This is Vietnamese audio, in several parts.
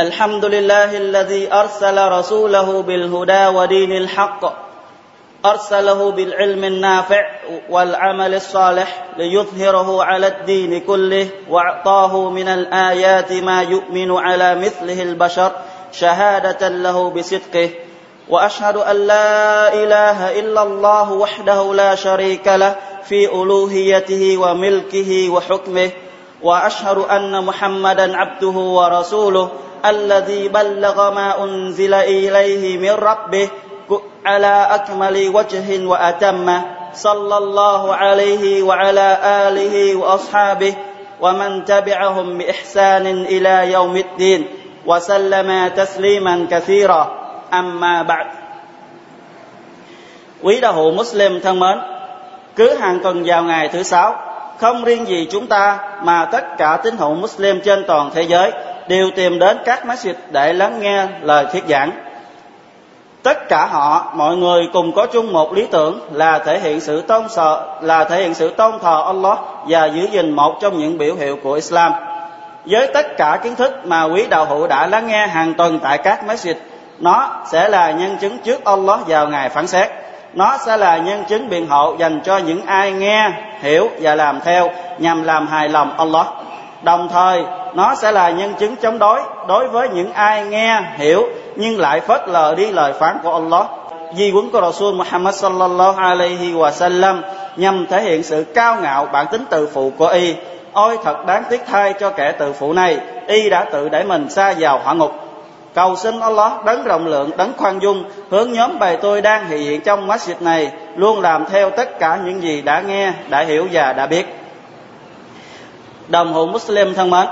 الحمد لله الذي أرسل رسوله بالهدى ودين الحق أرسله بالعلم النافع والعمل الصالح ليظهره على الدين كله وأعطاه من الآيات ما يؤمن على مثله البشر شهادة له بصدقه. وأشهد أن لا إله إلا الله وحده لا شريك له في ألوهيته وملكه وحكمه. وأشهد أن محمدا عبده ورسوله. الذي بلغ ما أنزل إليه من ربه على أكمل وجه وأتمه صلى الله عليه وعلى آله وأصحابه ومن تبعهم بإحسان إلى يوم الدين وسلم تسليما كثيرا أما بعد Quý đạo hữu Muslim thân mến, cứ hàng tuần vào ngày thứ sáu, không riêng gì chúng ta mà tất cả tín hữu Muslim trên toàn thế giới đều tìm đến các masjid để lắng nghe lời thuyết giảng. Tất cả họ, mọi người cùng có chung một lý tưởng là thể hiện sự tôn sợ là thể hiện sự tôn thờ Allah và giữ gìn một trong những biểu hiệu của Islam. Với tất cả kiến thức mà quý đạo hữu đã lắng nghe hàng tuần tại các masjid, nó sẽ là nhân chứng trước Allah vào ngày phán xét. Nó sẽ là nhân chứng biện hộ dành cho những ai nghe, hiểu và làm theo nhằm làm hài lòng Allah đồng thời, nó sẽ là nhân chứng chống đối đối với những ai nghe, hiểu, nhưng lại phớt lờ đi lời phán của Allah. Di quấn của Rasul Muhammad sallallahu alaihi wa sallam nhằm thể hiện sự cao ngạo bản tính tự phụ của y. Ôi, thật đáng tiếc thay cho kẻ tự phụ này, y đã tự đẩy mình xa vào hỏa ngục. Cầu xin Allah đấng rộng lượng, đấng khoan dung, hướng nhóm bài tôi đang hiện diện trong masjid này, luôn làm theo tất cả những gì đã nghe, đã hiểu và đã biết đồng hữu Muslim thân mến,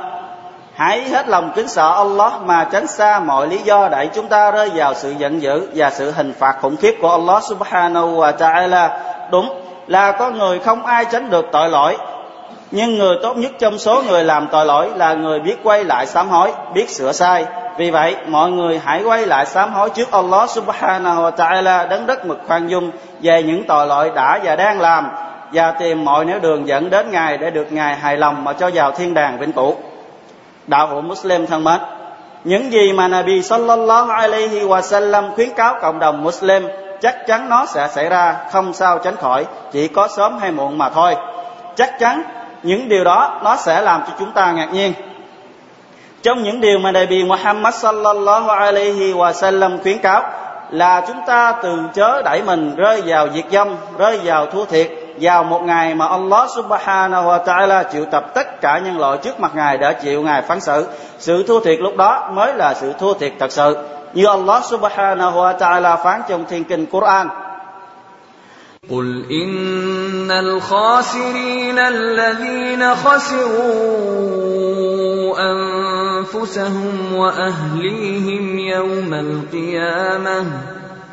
hãy hết lòng kính sợ Allah mà tránh xa mọi lý do đẩy chúng ta rơi vào sự giận dữ và sự hình phạt khủng khiếp của Allah subhanahu wa ta'ala. Đúng là có người không ai tránh được tội lỗi, nhưng người tốt nhất trong số người làm tội lỗi là người biết quay lại sám hối, biết sửa sai. Vì vậy, mọi người hãy quay lại sám hối trước Allah subhanahu wa ta'ala, đấng đất mực khoan dung về những tội lỗi đã và đang làm và tìm mọi nẻo đường dẫn đến Ngài để được Ngài hài lòng mà cho vào thiên đàng vĩnh cửu. Đạo hữu Muslim thân mến, những gì mà Nabi sallallahu alaihi wa sallam khuyến cáo cộng đồng Muslim chắc chắn nó sẽ xảy ra, không sao tránh khỏi, chỉ có sớm hay muộn mà thôi. Chắc chắn những điều đó nó sẽ làm cho chúng ta ngạc nhiên. Trong những điều mà Nabi Muhammad sallallahu alaihi wa sallam khuyến cáo là chúng ta từ chớ đẩy mình rơi vào diệt dâm, rơi vào thua thiệt, vào một ngày mà Allah subhanahu wa ta'ala chịu tập tất cả nhân loại trước mặt Ngài để chịu Ngài phán xử. Sự thua thiệt lúc đó mới là sự thua thiệt thật sự. Như Allah subhanahu wa ta'ala phán trong thiên kinh Quran. قل إن الخاسرين الذين خسروا أنفسهم وأهليهم يوم القيامة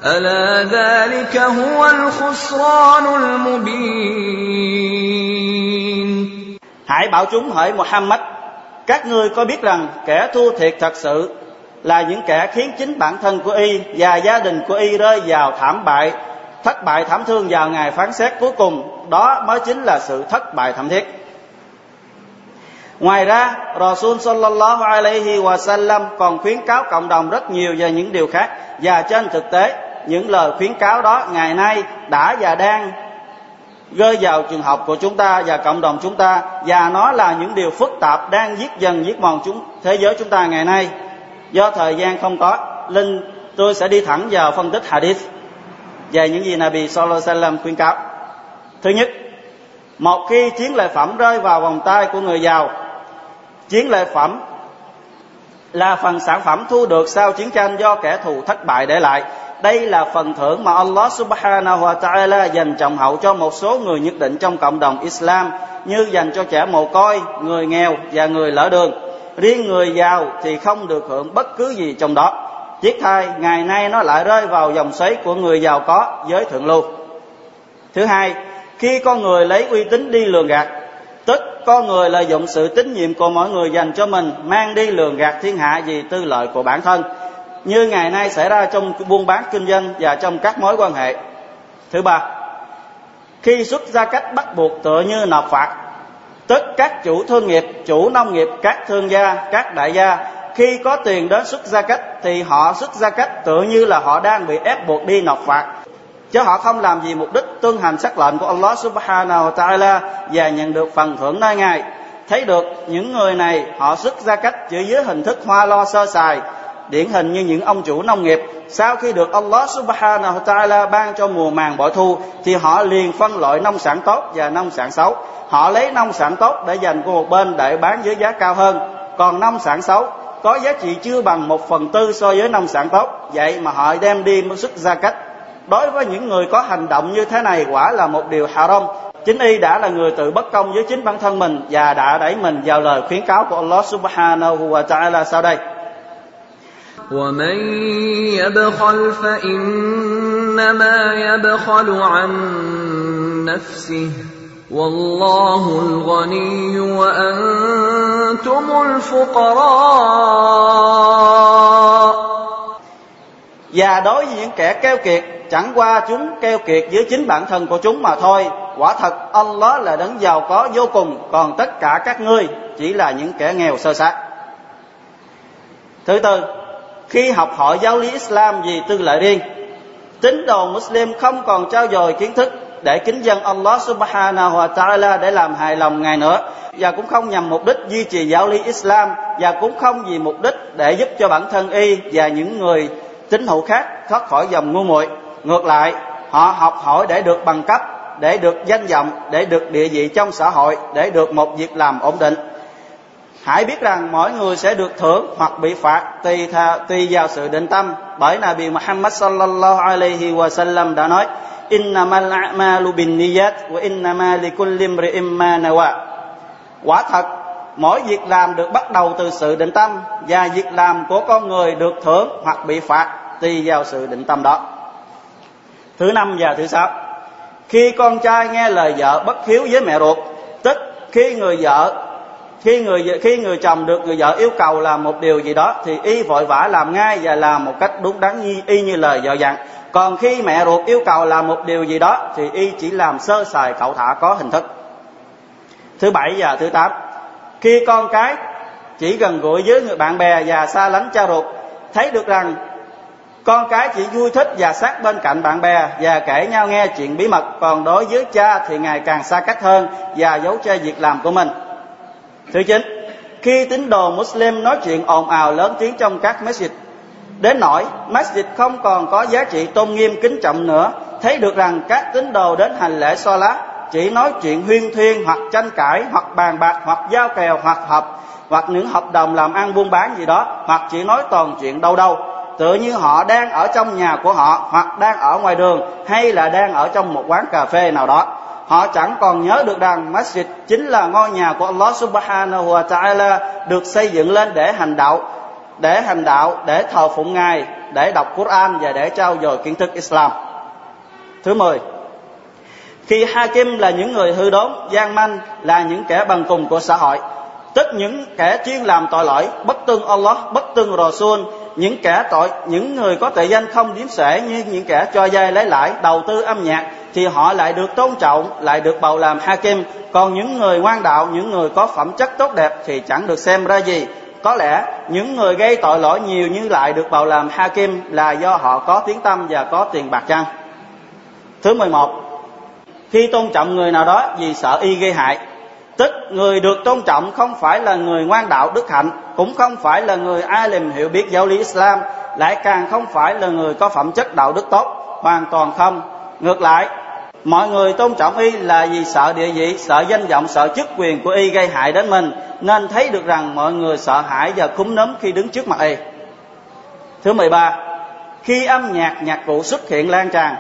الا ذلك هو الخسران المبين Hãy bảo chúng hỏi Muhammad, các ngươi có biết rằng kẻ thua thiệt thật sự là những kẻ khiến chính bản thân của y và gia đình của y rơi vào thảm bại, thất bại thảm thương vào ngày phán xét cuối cùng, đó mới chính là sự thất bại thảm thiết. Ngoài ra, Rasul sallallahu alaihi wa sallam còn khuyến cáo cộng đồng rất nhiều về những điều khác và trên thực tế những lời khuyến cáo đó ngày nay đã và đang rơi vào trường học của chúng ta và cộng đồng chúng ta, và nó là những điều phức tạp đang giết dần giết mòn chúng, thế giới chúng ta ngày nay. Do thời gian không có, linh, tôi sẽ đi thẳng vào phân tích hadith về những gì Nabi Sallallahu Alaihi Wasallam khuyên cáo. Thứ nhất, một khi chiến lợi phẩm rơi vào vòng tay của người giàu, chiến lợi phẩm là phần sản phẩm thu được sau chiến tranh do kẻ thù thất bại để lại đây là phần thưởng mà Allah subhanahu wa ta'ala dành trọng hậu cho một số người nhất định trong cộng đồng Islam như dành cho trẻ mồ côi, người nghèo và người lỡ đường. Riêng người giàu thì không được hưởng bất cứ gì trong đó. Tiếc thay, ngày nay nó lại rơi vào dòng xoáy của người giàu có giới thượng lưu. Thứ hai, khi con người lấy uy tín đi lường gạt, tức con người lợi dụng sự tín nhiệm của mọi người dành cho mình mang đi lường gạt thiên hạ vì tư lợi của bản thân như ngày nay xảy ra trong buôn bán kinh doanh và trong các mối quan hệ. Thứ ba, khi xuất ra cách bắt buộc tựa như nộp phạt, tức các chủ thương nghiệp, chủ nông nghiệp, các thương gia, các đại gia khi có tiền đến xuất gia cách thì họ xuất gia cách tự như là họ đang bị ép buộc đi nộp phạt chứ họ không làm gì mục đích tuân hành sắc lệnh của Allah subhanahu wa ta'ala và nhận được phần thưởng nơi ngài thấy được những người này họ xuất gia cách chỉ dưới hình thức hoa lo sơ sài điển hình như những ông chủ nông nghiệp. Sau khi được Allah subhanahu wa ta'ala ban cho mùa màng bội thu, thì họ liền phân loại nông sản tốt và nông sản xấu. Họ lấy nông sản tốt để dành của một bên để bán với giá cao hơn. Còn nông sản xấu, có giá trị chưa bằng một phần tư so với nông sản tốt. Vậy mà họ đem đi xuất gia cách. Đối với những người có hành động như thế này quả là một điều haram. Chính y đã là người tự bất công với chính bản thân mình và đã đẩy mình vào lời khuyến cáo của Allah subhanahu wa ta'ala sau đây. ومن يبخل فإنما يبخل عن نفسه والله الغني وأنتم الفقراء và đối với những kẻ keo kiệt chẳng qua chúng keo kiệt với chính bản thân của chúng mà thôi quả thật Allah là đấng giàu có vô cùng còn tất cả các ngươi chỉ là những kẻ nghèo sơ sát thứ tư khi học hỏi giáo lý Islam vì tư lợi riêng. Tín đồ Muslim không còn trao dồi kiến thức để kính dân Allah subhanahu wa ta'ala để làm hài lòng Ngài nữa, và cũng không nhằm mục đích duy trì giáo lý Islam, và cũng không vì mục đích để giúp cho bản thân y và những người tín hữu khác thoát khỏi dòng ngu muội. Ngược lại, họ học hỏi để được bằng cấp, để được danh vọng, để được địa vị trong xã hội, để được một việc làm ổn định hãy biết rằng mỗi người sẽ được thưởng hoặc bị phạt tùy tha, tùy vào sự định tâm. Bởi Nabi Muhammad sallallahu alaihi wa sallam đã nói innamal a'malu binniyat wa innama likulli imri'in ma nawa. Quả thật mỗi việc làm được bắt đầu từ sự định tâm và việc làm của con người được thưởng hoặc bị phạt tùy vào sự định tâm đó. Thứ năm và thứ sáu khi con trai nghe lời vợ bất hiếu với mẹ ruột tức khi người vợ khi người khi người chồng được người vợ yêu cầu làm một điều gì đó thì y vội vã làm ngay và làm một cách đúng đắn y, y như lời vợ dặn. Còn khi mẹ ruột yêu cầu làm một điều gì đó thì y chỉ làm sơ sài cậu thả có hình thức. Thứ bảy và thứ tám. Khi con cái chỉ gần gũi với người bạn bè và xa lánh cha ruột thấy được rằng con cái chỉ vui thích và sát bên cạnh bạn bè và kể nhau nghe chuyện bí mật còn đối với cha thì ngày càng xa cách hơn và giấu che việc làm của mình thứ chín, khi tín đồ Muslim nói chuyện ồn ào lớn tiếng trong các masjid, đến nỗi masjid không còn có giá trị tôn nghiêm kính trọng nữa, thấy được rằng các tín đồ đến hành lễ so lá chỉ nói chuyện huyên thuyên hoặc tranh cãi hoặc bàn bạc hoặc giao kèo hoặc hợp hoặc những hợp đồng làm ăn buôn bán gì đó hoặc chỉ nói toàn chuyện đâu đâu. Tự như họ đang ở trong nhà của họ hoặc đang ở ngoài đường hay là đang ở trong một quán cà phê nào đó họ chẳng còn nhớ được rằng masjid chính là ngôi nhà của Allah subhanahu wa ta'ala được xây dựng lên để hành đạo, để hành đạo, để thờ phụng ngài, để đọc Quran và để trao dồi kiến thức Islam. Thứ mười, khi hakim là những người hư đốn, gian manh, là những kẻ bằng cùng của xã hội, tức những kẻ chuyên làm tội lỗi, bất tương Allah, bất tương Rasul, những kẻ tội, những người có tội danh không điếm xuể như những kẻ cho dây lấy lãi, đầu tư âm nhạc thì họ lại được tôn trọng, lại được bầu làm hakim. Còn những người ngoan đạo, những người có phẩm chất tốt đẹp thì chẳng được xem ra gì. Có lẽ những người gây tội lỗi nhiều như lại được bầu làm hakim là do họ có tiếng tâm và có tiền bạc chăng? Thứ 11 khi tôn trọng người nào đó vì sợ y gây hại, tức người được tôn trọng không phải là người ngoan đạo đức hạnh, cũng không phải là người alim hiểu biết giáo lý islam, lại càng không phải là người có phẩm chất đạo đức tốt, hoàn toàn không. Ngược lại mọi người tôn trọng y là vì sợ địa vị, sợ danh vọng, sợ chức quyền của y gây hại đến mình, nên thấy được rằng mọi người sợ hãi và cúm núm khi đứng trước mặt y. Thứ 13 khi âm nhạc nhạc cụ xuất hiện lan tràn,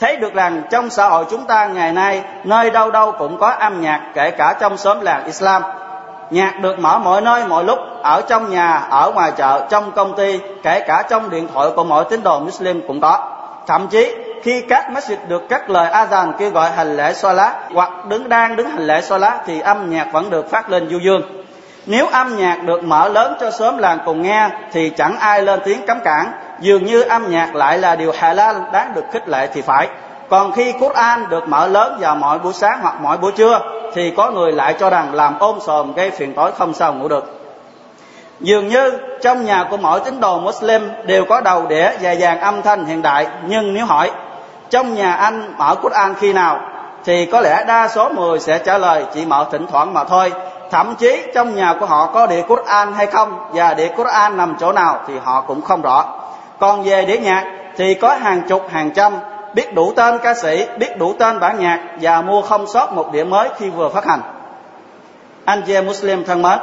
thấy được rằng trong xã hội chúng ta ngày nay, nơi đâu đâu cũng có âm nhạc, kể cả trong xóm làng Islam. Nhạc được mở mọi nơi, mọi lúc, ở trong nhà, ở ngoài chợ, trong công ty, kể cả trong điện thoại của mọi tín đồ Muslim cũng có. Thậm chí khi các masjid được các lời azan kêu gọi hành lễ xoa lá hoặc đứng đang đứng hành lễ xoa lá thì âm nhạc vẫn được phát lên du dương. Nếu âm nhạc được mở lớn cho sớm làng cùng nghe thì chẳng ai lên tiếng cấm cản dường như âm nhạc lại là điều halal đáng được khích lệ thì phải. Còn khi Quran được mở lớn vào mỗi buổi sáng hoặc mỗi buổi trưa thì có người lại cho rằng làm ôm sòm gây phiền tối không sao ngủ được. Dường như trong nhà của mỗi tín đồ Muslim đều có đầu đĩa và dàn âm thanh hiện đại, nhưng nếu hỏi trong nhà anh mở Quran khi nào thì có lẽ đa số người sẽ trả lời chỉ mở thỉnh thoảng mà thôi. Thậm chí trong nhà của họ có địa Quran hay không và địa Quran nằm chỗ nào thì họ cũng không rõ. Còn về đĩa nhạc thì có hàng chục hàng trăm biết đủ tên ca sĩ, biết đủ tên bản nhạc và mua không sót một đĩa mới khi vừa phát hành. Anh chị em Muslim thân mến,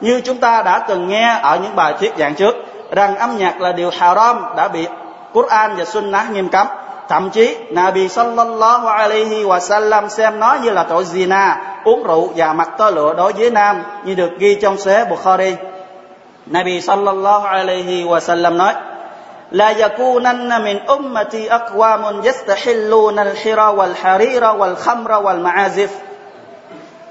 như chúng ta đã từng nghe ở những bài thuyết giảng trước rằng âm nhạc là điều haram đã bị Quran và Sunnah nghiêm cấm. Thậm chí Nabi sallallahu alaihi wa sallam xem nó như là tội zina, uống rượu và mặc tơ lụa đối với nam như được ghi trong sế Bukhari. Nabi sallallahu alaihi wa sallam nói: "La yakunanna min ummati aqwamun yastahilluna al-hira wal-harira wal-khamra wal-ma'azif."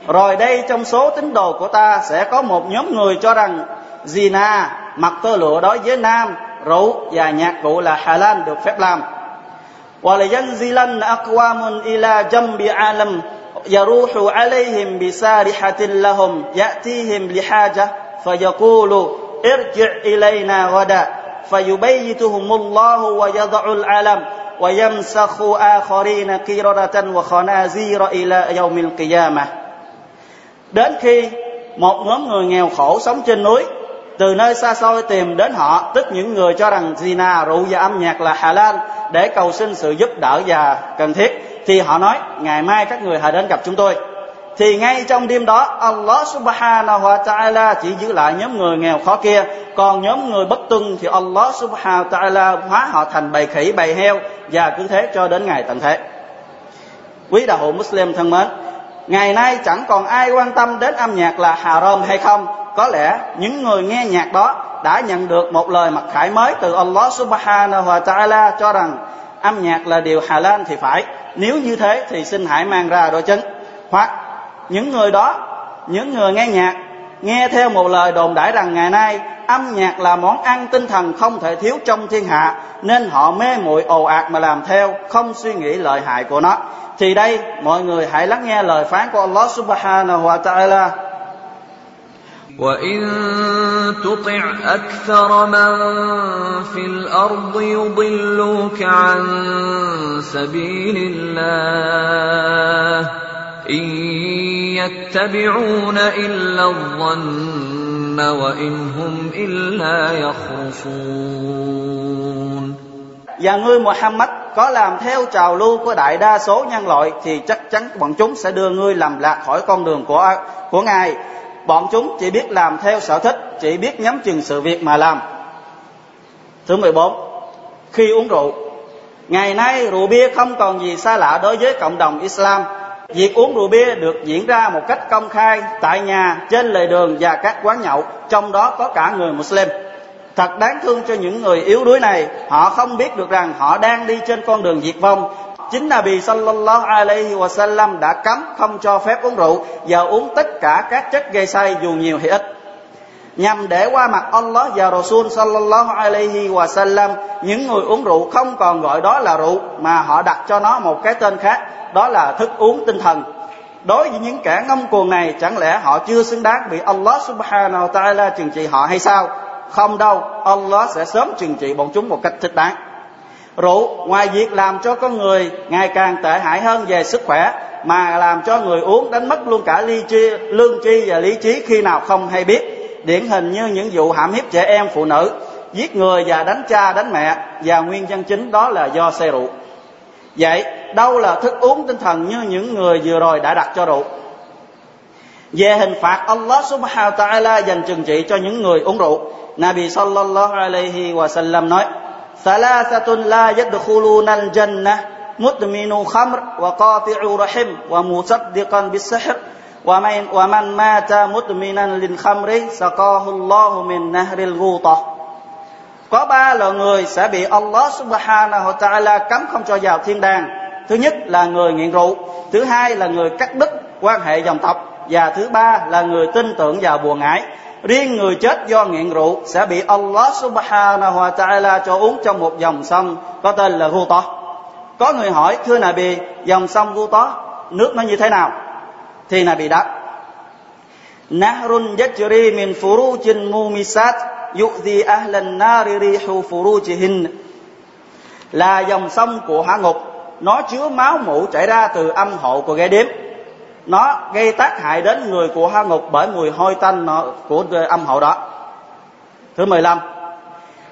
Rồi đây trong số tín đồ của ta sẽ có một nhóm người cho rằng zina, mặc tơ lụa đối với nam, rượu và nhạc cụ là halal được phép làm ولينزلن أقوام إلى جنب عالم يروح عليهم بسارحة لهم يأتيهم لحاجة فيقول ارجع إلينا غدا فيبيتهم الله ويضع العلم ويمسخ آخرين قردة وخنازير إلى يوم القيامة Đến khi một nhóm người nghèo khổ sống trên núi từ nơi xa xôi tìm đến họ tức những người cho rằng zina rượu và âm nhạc là Hà Lan, để cầu xin sự giúp đỡ và cần thiết thì họ nói ngày mai các người hãy đến gặp chúng tôi. Thì ngay trong đêm đó Allah subhanahu wa ta'ala chỉ giữ lại nhóm người nghèo khó kia còn nhóm người bất tuân thì Allah subhanahu wa ta'ala hóa họ thành bầy khỉ bầy heo và cứ thế cho đến ngày tận thế. Quý đạo hữu Muslim thân mến ngày nay chẳng còn ai quan tâm đến âm nhạc là haram hay không có lẽ những người nghe nhạc đó đã nhận được một lời mặc khải mới từ Allah subhanahu wa ta'ala cho rằng âm nhạc là điều halal thì phải. Nếu như thế thì xin hãy mang ra đối chứng hoặc những người đó, những người nghe nhạc, nghe theo một lời đồn đãi rằng ngày nay âm nhạc là món ăn tinh thần không thể thiếu trong thiên hạ, nên họ mê muội ồ ạt mà làm theo, không suy nghĩ lợi hại của nó. Thì đây, mọi người hãy lắng nghe lời phán của Allah subhanahu wa ta'ala. وإن تطع أكثر من في الأرض يضلوك عن سبيل الله إن يتبعون إلا الظن وإن هم إلا يخرصون và ngươi Muhammad có làm theo trào lưu của đại đa số nhân loại thì chắc chắn bọn chúng sẽ đưa ngươi làm lạc khỏi con đường của của ngài bọn chúng chỉ biết làm theo sở thích chỉ biết nhắm chừng sự việc mà làm thứ 14 khi uống rượu ngày nay rượu bia không còn gì xa lạ đối với cộng đồng Islam Việc uống rượu bia được diễn ra một cách công khai tại nhà, trên lề đường và các quán nhậu, trong đó có cả người Muslim. Thật đáng thương cho những người yếu đuối này, họ không biết được rằng họ đang đi trên con đường diệt vong. Chính Nabi sallallahu alaihi wasallam đã cấm không cho phép uống rượu và uống tất cả các chất gây say dù nhiều hay ít. Nhằm để qua mặt Allah và Rasul sallallahu alaihi wasallam, những người uống rượu không còn gọi đó là rượu mà họ đặt cho nó một cái tên khác đó là thức uống tinh thần. Đối với những kẻ ngông cuồng này chẳng lẽ họ chưa xứng đáng bị Allah subhanahu wa ta'ala trừng trị họ hay sao? Không đâu Allah sẽ sớm trừng trị bọn chúng một cách thích đáng rượu ngoài việc làm cho con người ngày càng tệ hại hơn về sức khỏe mà làm cho người uống đánh mất luôn cả ly chi, lương chi và lý trí khi nào không hay biết. Điển hình như những vụ hãm hiếp trẻ em phụ nữ giết người và đánh cha đánh mẹ và nguyên nhân chính đó là do say rượu. Vậy đâu là thức uống tinh thần như những người vừa rồi đã đặt cho rượu? Về hình phạt Allah subhanahu wa ta'ala dành trừng trị cho những người uống rượu. Nabi sallallahu alaihi wa sallam nói ثلاثة لا يدخلون الجنة مدمن خمر وقاطع رحم ومصدقا بالسحر ومن, ومن مات مدمنا للخمر سقاه الله من نهر الغوطة có ba loại người sẽ bị Allah subhanahu wa ta'ala cấm không cho vào thiên đàng. Thứ nhất là người nghiện rượu thứ hai là người cắt đứt quan hệ dòng tộc và thứ ba là người tin tưởng vào buồn ngải riêng người chết do nghiện rượu sẽ bị Allah subhanahu wa ta'ala cho uống trong một dòng sông có tên là Guta có người hỏi, thưa Nabi, dòng sông Guta nước nó như thế nào? Thì Nabi đáp, nahrun yajri min furujin mumisat yu'zi ahlan nari rihu furujihin là dòng sông của hỏa ngục, nó chứa máu mủ chảy ra từ âm hộ của ghế điếm nó gây tác hại đến người của hỏa ngục bởi mùi hôi tanh nó, của âm hậu đó. Thứ 15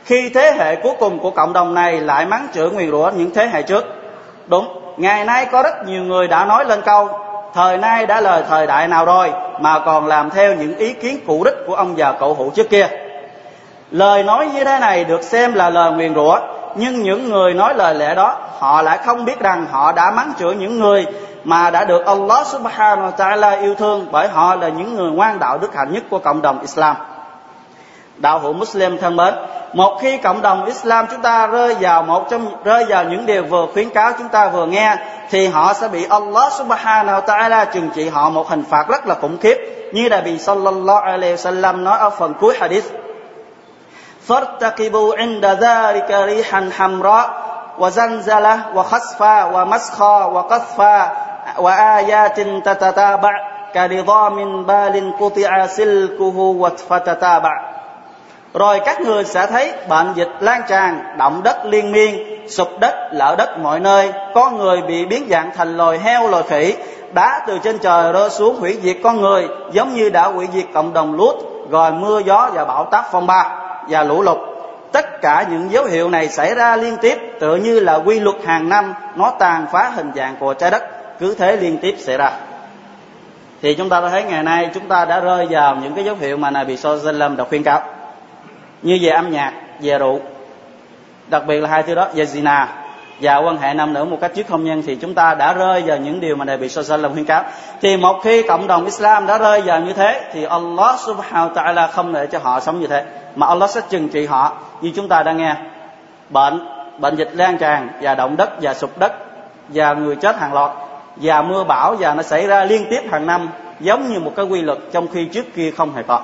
khi thế hệ cuối cùng của cộng đồng này lại mắng chửi nguyền rủa những thế hệ trước. Đúng ngày nay có rất nhiều người đã nói lên câu thời nay đã lời thời đại nào rồi mà còn làm theo những ý kiến cũ đích của ông già cậu hữu trước kia? Lời nói như thế này được xem là lời nguyền rủa nhưng những người nói lời lẽ đó họ lại không biết rằng họ đã mắng chửi những người mà đã được Allah subhanahu wa ta'ala yêu thương bởi họ là những người ngoan đạo đức hạnh nhất của cộng đồng Islam đạo hữu Muslim thân mến một khi cộng đồng Islam chúng ta rơi vào một trong rơi vào những điều vừa khuyến cáo chúng ta vừa nghe thì họ sẽ bị Allah subhanahu wa ta'ala trừng trị họ một hình phạt rất là khủng khiếp như Đại bị sallallahu alaihi wasallam nói ở phần cuối hadith فارتقبوا عند ذلك ريحا حمراء وزلزلة وخسفا ومسخا وقذفا وآيات تتتابع كنظام بال قطع سلكه فتتابع rồi các người sẽ thấy bệnh dịch lan tràn động đất liên miên sụp đất lở đất mọi nơi con người bị biến dạng thành loài heo loài khỉ đá từ trên trời rơi xuống hủy diệt con người giống như đã hủy diệt cộng đồng lút rồi mưa gió và bão táp phong ba và lũ lụt tất cả những dấu hiệu này xảy ra liên tiếp tựa như là quy luật hàng năm nó tàn phá hình dạng của trái đất cứ thế liên tiếp xảy ra. Thì chúng ta đã thấy ngày nay chúng ta đã rơi vào những cái dấu hiệu mà Nabi Sallam đã khuyên cáo. Như về âm nhạc, về rượu, đặc biệt là hai thứ đó, về zina và quan hệ nam nữ một cách trước không nhân, thì chúng ta đã rơi vào những điều mà Nabi Sallallahu khuyên cáo. Thì một khi cộng đồng Islam đã rơi vào như thế, thì Allah Subhanahu wa Taala không để cho họ sống như thế, mà Allah sẽ trừng trị họ. Như chúng ta đang nghe, bệnh bệnh dịch lan tràn và động đất và sụp đất và người chết hàng loạt và mưa bão và nó xảy ra liên tiếp hàng năm, giống như một cái quy luật trong khi trước kia không hề có.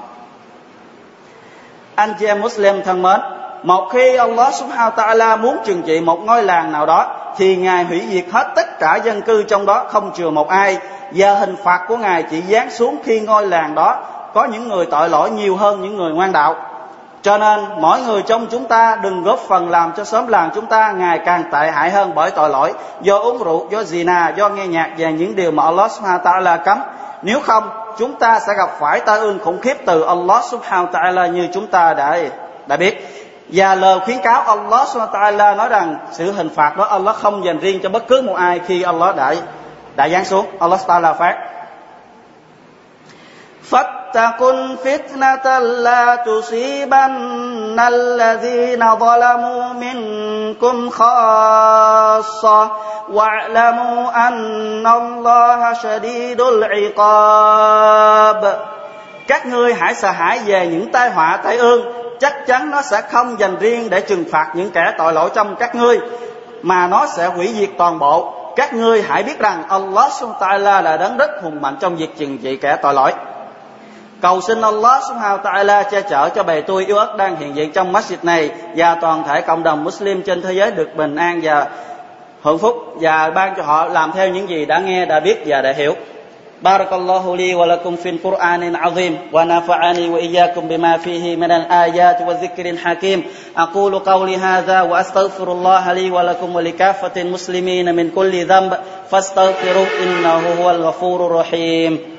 Anh chị em Muslim thân mến, một khi Allah subhanahu ta'ala muốn trừng trị một ngôi làng nào đó, thì ngài hủy diệt hết tất cả dân cư trong đó, không chừa một ai. Và hình phạt của ngài chỉ giáng xuống khi ngôi làng đó có những người tội lỗi nhiều hơn những người ngoan đạo cho nên mỗi người trong chúng ta đừng góp phần làm cho xóm làng chúng ta ngày càng tệ hại hơn bởi tội lỗi do uống rượu, do zina, do nghe nhạc và những điều mà Allah subhanahu wa ta'ala cấm. Nếu không, chúng ta sẽ gặp phải tai ương khủng khiếp từ Allah subhanahu wa ta'ala như chúng ta đã đã biết. Và lời khuyến cáo Allah subhanahu wa ta'ala nói rằng sự hình phạt đó Allah không dành riêng cho bất cứ một ai khi Allah đã đã giáng xuống. Allah subhanahu wa ta'ala phát واتقوا الفتنة لا تصيبن الذين ظلموا منكم خاصة واعلموا أن الله شديد العقاب các ngươi hãy sợ hãi về những tai họa tai ương chắc chắn nó sẽ không dành riêng để trừng phạt những kẻ tội lỗi trong các ngươi mà nó sẽ hủy diệt toàn bộ các ngươi hãy biết rằng Allah subhanahu wa ta'ala là đấng rất hùng mạnh trong việc trừng trị kẻ tội lỗi Cầu xin Allah subhanahu wa ta'ala che chở cho bề tôi yêu ớt đang hiện diện trong masjid này và toàn thể cộng đồng Muslim trên thế giới được bình an và hưởng phúc và ban cho họ làm theo những gì đã nghe, đã biết và đã hiểu. بارك الله لي ولكم في القرآن العظيم ونفعني وإياكم بما فيه من الآيات والذكر الحكيم أقول قولي هذا وأستغفر الله لي ولكم ولكافة المسلمين من كل ذنب فاستغفروا إنه هو الغفور الرحيم